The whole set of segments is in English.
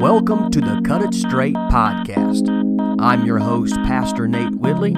Welcome to the Cut It Straight podcast. I'm your host, Pastor Nate Whitley.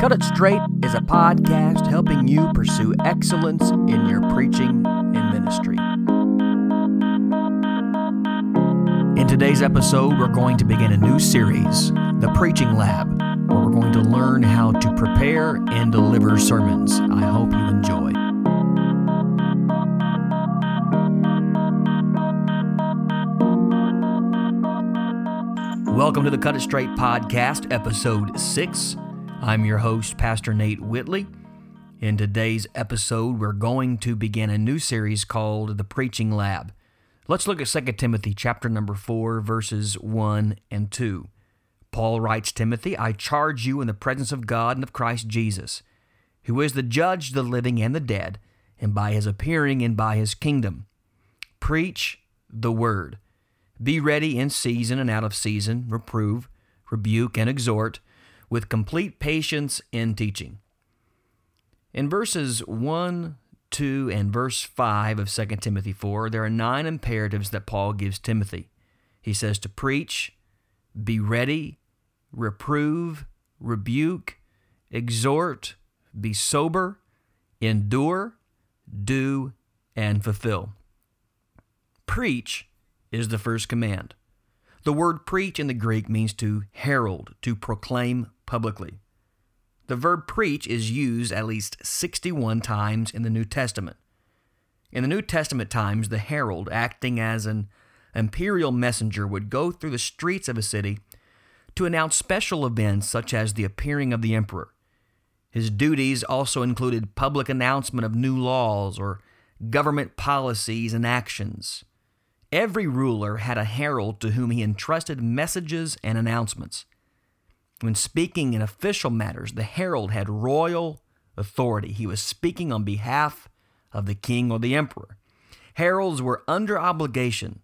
Cut It Straight is a podcast helping you pursue excellence in your preaching and ministry. In today's episode, we're going to begin a new series, The Preaching Lab, where we're going to learn how to prepare and deliver sermons. I hope you enjoy. Welcome to the Cut It Straight podcast, episode 6. I'm your host, Pastor Nate Whitley. In today's episode, we're going to begin a new series called The Preaching Lab. Let's look at 2 Timothy chapter number 4 verses 1 and 2. Paul writes Timothy, I charge you in the presence of God and of Christ Jesus, who is the judge of the living and the dead, and by his appearing and by his kingdom. Preach the word. Be ready in season and out of season, reprove, rebuke, and exhort with complete patience in teaching. In verses 1, 2, and verse 5 of 2 Timothy 4, there are nine imperatives that Paul gives Timothy. He says to preach, be ready, reprove, rebuke, exhort, be sober, endure, do, and fulfill. Preach is the first command. The word preach in the Greek means to herald, to proclaim publicly. The verb preach is used at least 61 times in the New Testament. In the New Testament times, the herald, acting as an imperial messenger, would go through the streets of a city to announce special events such as the appearing of the emperor. His duties also included public announcement of new laws or government policies and actions. Every ruler had a herald to whom he entrusted messages and announcements. When speaking in official matters, the herald had royal authority. He was speaking on behalf of the king or the emperor. Heralds were under obligation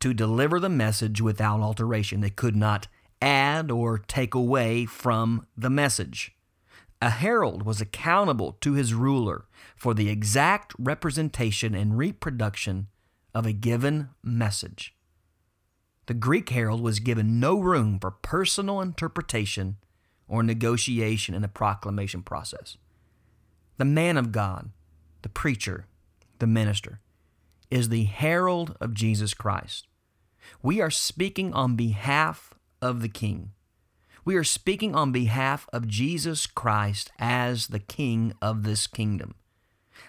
to deliver the message without alteration. They could not add or take away from the message. A herald was accountable to his ruler for the exact representation and reproduction of a given message. The Greek herald was given no room for personal interpretation or negotiation in the proclamation process. The man of God, the preacher, the minister, is the herald of Jesus Christ. We are speaking on behalf of the King. We are speaking on behalf of Jesus Christ as the King of this kingdom.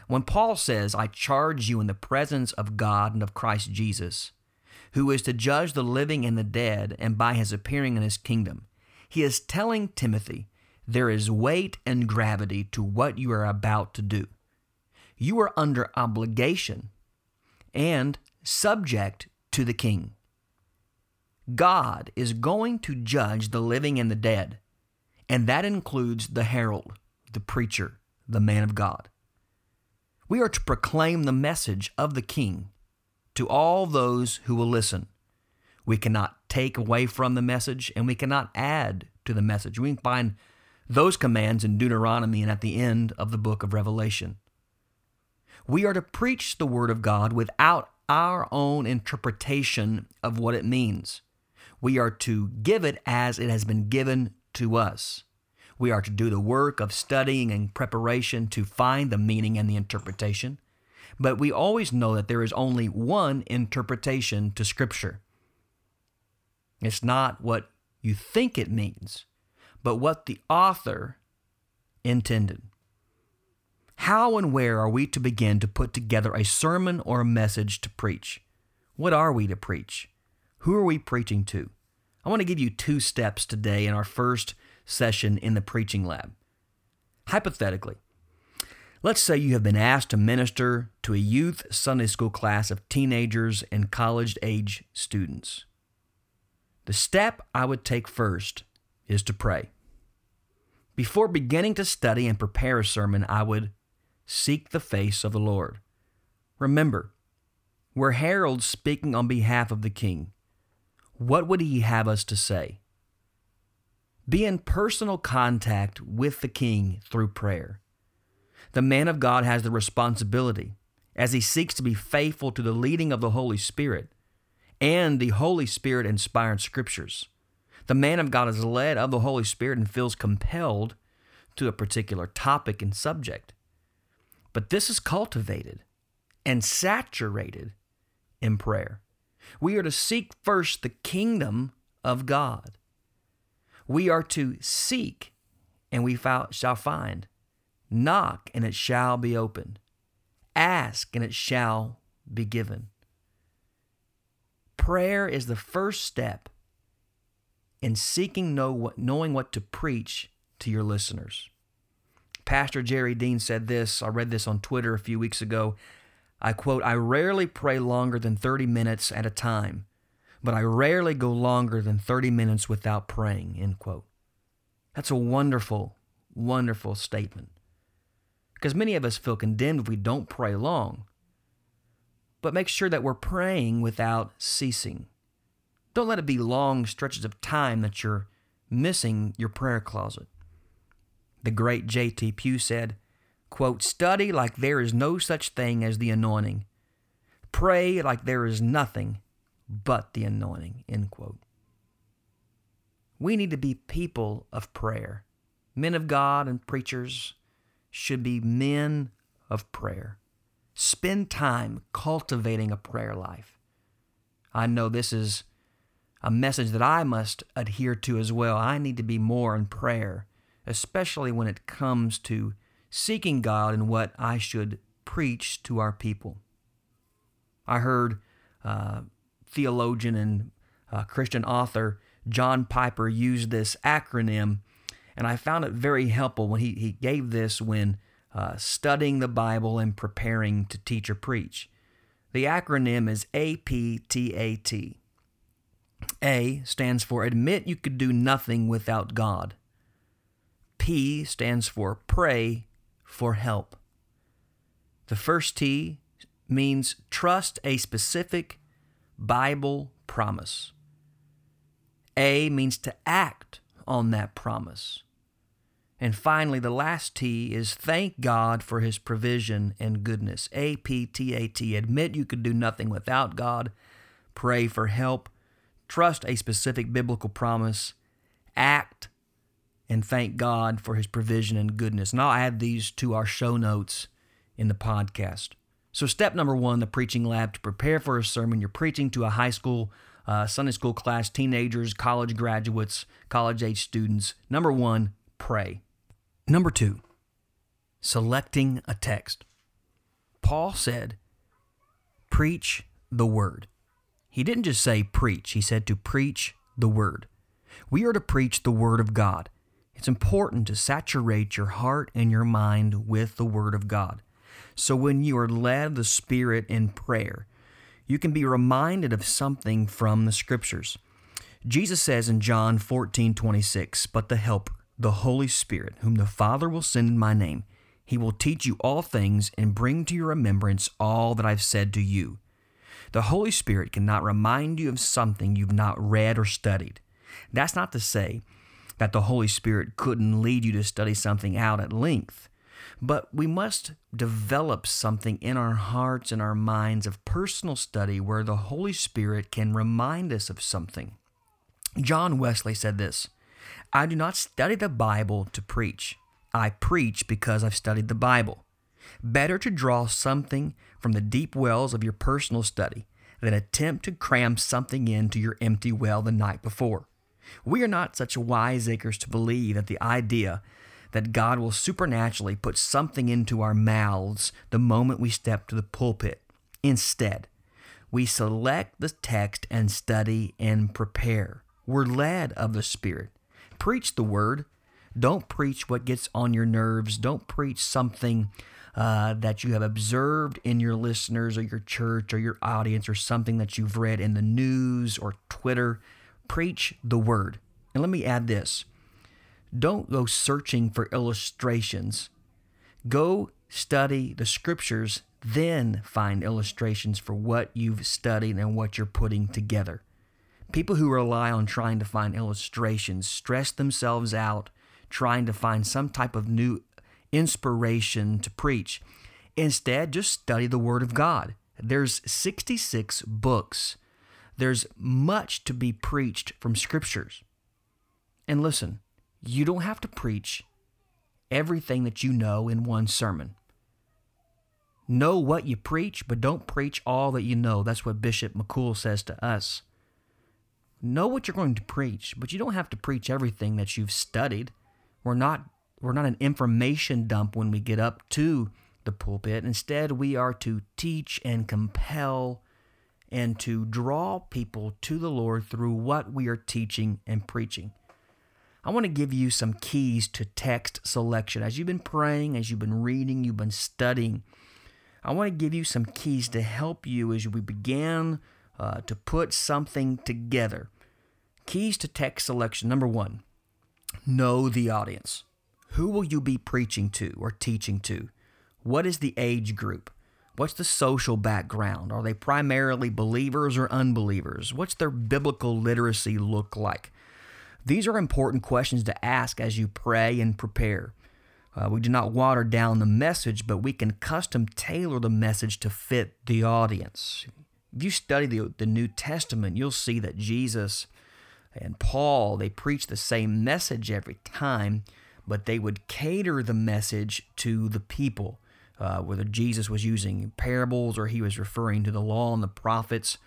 When Paul says, I charge you in the presence of God and of Christ Jesus, who is to judge the living and the dead, and by his appearing in his kingdom, he is telling Timothy, there is weight and gravity to what you are about to do. You are under obligation and subject to the king. God is going to judge the living and the dead, and that includes the herald, the preacher, the man of God. We are to proclaim the message of the King to all those who will listen. We cannot take away from the message and we cannot add to the message. We can find those commands in Deuteronomy and at the end of the book of Revelation. We are to preach the Word of God without our own interpretation of what it means. We are to give it as it has been given to us. We are to do the work of studying and preparation to find the meaning and the interpretation. But we always know that there is only one interpretation to Scripture. It's not what you think it means, but what the author intended. How and where are we to begin to put together a sermon or a message to preach? What are we to preach? Who are we preaching to? I want to give you two steps today in our first session in the preaching lab. Hypothetically, let's say you have been asked to minister to a youth Sunday school class of teenagers and college age students. The step I would take first is to pray. Before beginning to study and prepare a sermon, I would seek the face of the Lord. Remember, we're heralds speaking on behalf of the King. What would he have us to say? Be in personal contact with the King through prayer. The man of God has the responsibility, as he seeks to be faithful to the leading of the Holy Spirit and the Holy Spirit inspired scriptures. The man of God is led of the Holy Spirit and feels compelled to a particular topic and subject. But this is cultivated and saturated in prayer. We are to seek first the kingdom of God. We are to seek and we shall find. Knock and it shall be opened. Ask and it shall be given. Prayer is the first step in seeking know what, knowing what to preach to your listeners. Pastor Jerry Dean said this. I read this on Twitter a few weeks ago. I quote, I rarely pray longer than 30 minutes at a time, but I rarely go longer than 30 minutes without praying, end quote. That's a wonderful, wonderful statement. Because many of us feel condemned if we don't pray long. But make sure that we're praying without ceasing. Don't let it be long stretches of time that you're missing your prayer closet. The great J.T. Pugh said, quote, Study like there is no such thing as the anointing. Pray like there is nothing but the anointing, end quote. We need to be people of prayer. Men of God and preachers should be men of prayer. Spend time cultivating a prayer life. I know this is a message that I must adhere to as well. I need to be more in prayer, especially when it comes to seeking God and what I should preach to our people. I heard uh, theologian and uh, Christian author John Piper used this acronym, and I found it very helpful when he, he gave this when uh, studying the Bible and preparing to teach or preach. The acronym is APTAT. A stands for admit you could do nothing without God. P stands for pray for help. The first T means trust a specific Bible promise. A means to act on that promise. And finally, the last T is thank God for his provision and goodness. A P T A T. Admit you could do nothing without God. Pray for help. Trust a specific biblical promise. Act and thank God for his provision and goodness. And I'll add these to our show notes in the podcast. So, step number one, the preaching lab to prepare for a sermon. You're preaching to a high school, uh, Sunday school class, teenagers, college graduates, college age students. Number one, pray. Number two, selecting a text. Paul said, Preach the word. He didn't just say preach, he said to preach the word. We are to preach the word of God. It's important to saturate your heart and your mind with the word of God. So when you are led of the Spirit in prayer, you can be reminded of something from the scriptures. Jesus says in John 14 26, But the Helper, the Holy Spirit, whom the Father will send in my name. He will teach you all things and bring to your remembrance all that I've said to you. The Holy Spirit cannot remind you of something you've not read or studied. That's not to say that the Holy Spirit couldn't lead you to study something out at length, but we must develop something in our hearts and our minds of personal study where the Holy Spirit can remind us of something. John Wesley said this I do not study the Bible to preach. I preach because I've studied the Bible. Better to draw something from the deep wells of your personal study than attempt to cram something into your empty well the night before. We are not such wiseacres to believe that the idea that God will supernaturally put something into our mouths the moment we step to the pulpit. Instead, we select the text and study and prepare. We're led of the Spirit. Preach the word. Don't preach what gets on your nerves. Don't preach something uh, that you have observed in your listeners or your church or your audience or something that you've read in the news or Twitter. Preach the word. And let me add this don't go searching for illustrations. Go study the scriptures, then find illustrations for what you've studied and what you're putting together. People who rely on trying to find illustrations stress themselves out trying to find some type of new inspiration to preach. Instead, just study the Word of God. There's 66 books There's much to be preached from scriptures. And listen, you don't have to preach everything that you know in one sermon. Know what you preach, but don't preach all that you know. That's what Bishop McCool says to us. Know what you're going to preach, but you don't have to preach everything that you've studied. We're not we're not an information dump when we get up to the pulpit. Instead, we are to teach and compel and to draw people to the Lord through what we are teaching and preaching. I want to give you some keys to text selection. As you've been praying, as you've been reading, you've been studying, I want to give you some keys to help you as we begin uh, to put something together. Keys to text selection. Number one, know the audience. Who will you be preaching to or teaching to? What is the age group? What's the social background? Are they primarily believers or unbelievers? What's their biblical literacy look like? These are important questions to ask as you pray and prepare. Uh, we do not water down the message, but we can custom tailor the message to fit the audience. If you study the, the New Testament, you'll see that Jesus and Paul, they preach the same message every time, but they would cater the message to the people. Uh, whether Jesus was using parables or he was referring to the law and the prophets.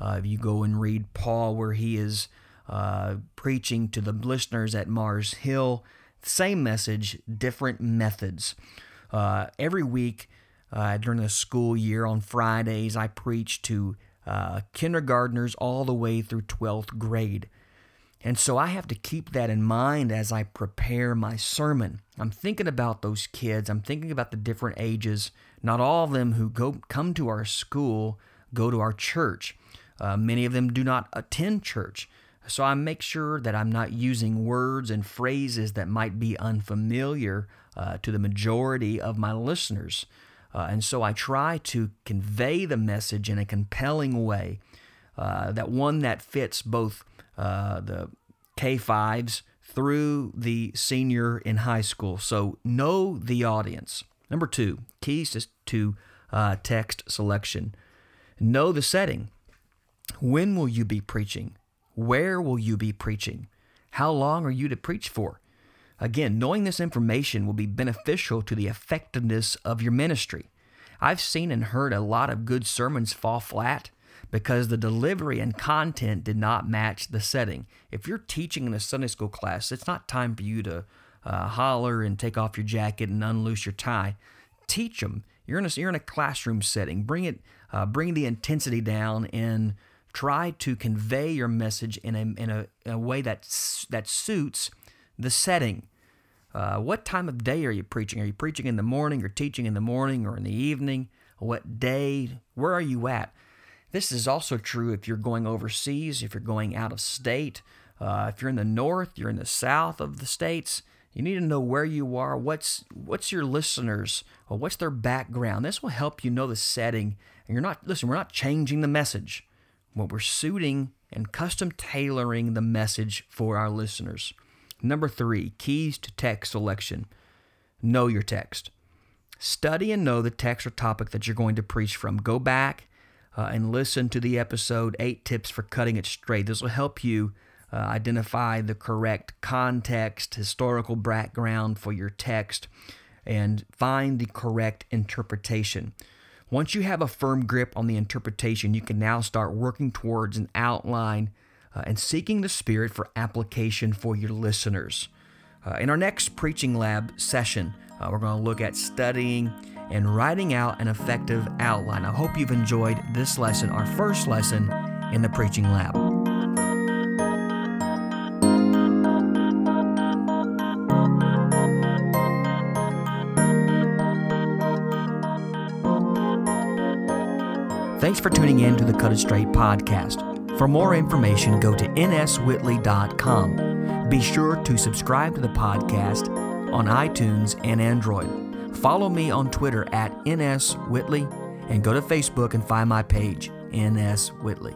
Uh, if you go and read Paul, where he is uh, preaching to the listeners at Mars Hill. Same message, different methods. Uh, every week uh, during the school year on Fridays, I preach to uh, kindergartners all the way through 12th grade. And so I have to keep that in mind as I prepare my sermon. I'm thinking about those kids. I'm thinking about the different ages. Not all of them who go come to our school go to our church. Uh, many of them do not attend church. So I make sure that I'm not using words and phrases that might be unfamiliar uh, to the majority of my listeners. Uh, and so I try to convey the message in a compelling way, uh, that one that fits both uh, the K5s through the senior in high school. So know the audience. Number two, keys to, to uh, text selection. Know the setting. When will you be preaching? Where will you be preaching? How long are you to preach for? Again, knowing this information will be beneficial to the effectiveness of your ministry. I've seen and heard a lot of good sermons fall flat because the delivery and content did not match the setting. If you're teaching in a Sunday school class, it's not time for you to uh, holler and take off your jacket and unloose your tie. Teach them. You're in a, you're in a classroom setting. Bring it. Uh, bring the intensity down and Try to convey your message in a, in a, in a way that, that suits the setting. Uh, what time of day are you preaching? Are you preaching in the morning or teaching in the morning or in the evening? What day? Where are you at? This is also true if you're going overseas, if you're going out of state, uh, if you're in the north, you're in the south of the states. You need to know where you are. What's what's your listeners? Or what's their background? This will help you know the setting. And you're not listen. We're not changing the message what we're suiting and custom tailoring the message for our listeners. Number three, keys to text selection. Know your text. Study and know the text or topic that you're going to preach from. Go back uh, and listen to the episode Eight Tips for Cutting It Straight. This will help you uh, identify the correct context, historical background for your text, and find the correct interpretation. Once you have a firm grip on the interpretation, you can now start working towards an outline uh, and seeking the Spirit for application for your listeners. Uh, in our next Preaching Lab session, uh, we're going to look at studying and writing out an effective outline. I hope you've enjoyed this lesson, our first lesson in the Preaching Lab. Thanks for tuning in to the Cut It Straight podcast. For more information, go to nswhitley.com. Be sure to subscribe to the podcast on iTunes and Android. Follow me on Twitter at nswhitley and go to Facebook and find my page, NS Whitley.